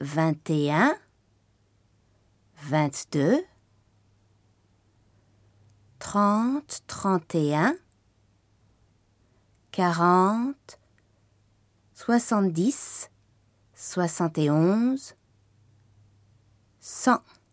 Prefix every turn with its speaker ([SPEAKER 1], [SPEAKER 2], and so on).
[SPEAKER 1] 21, 22, 30, 31, 40, 70, 71, 100.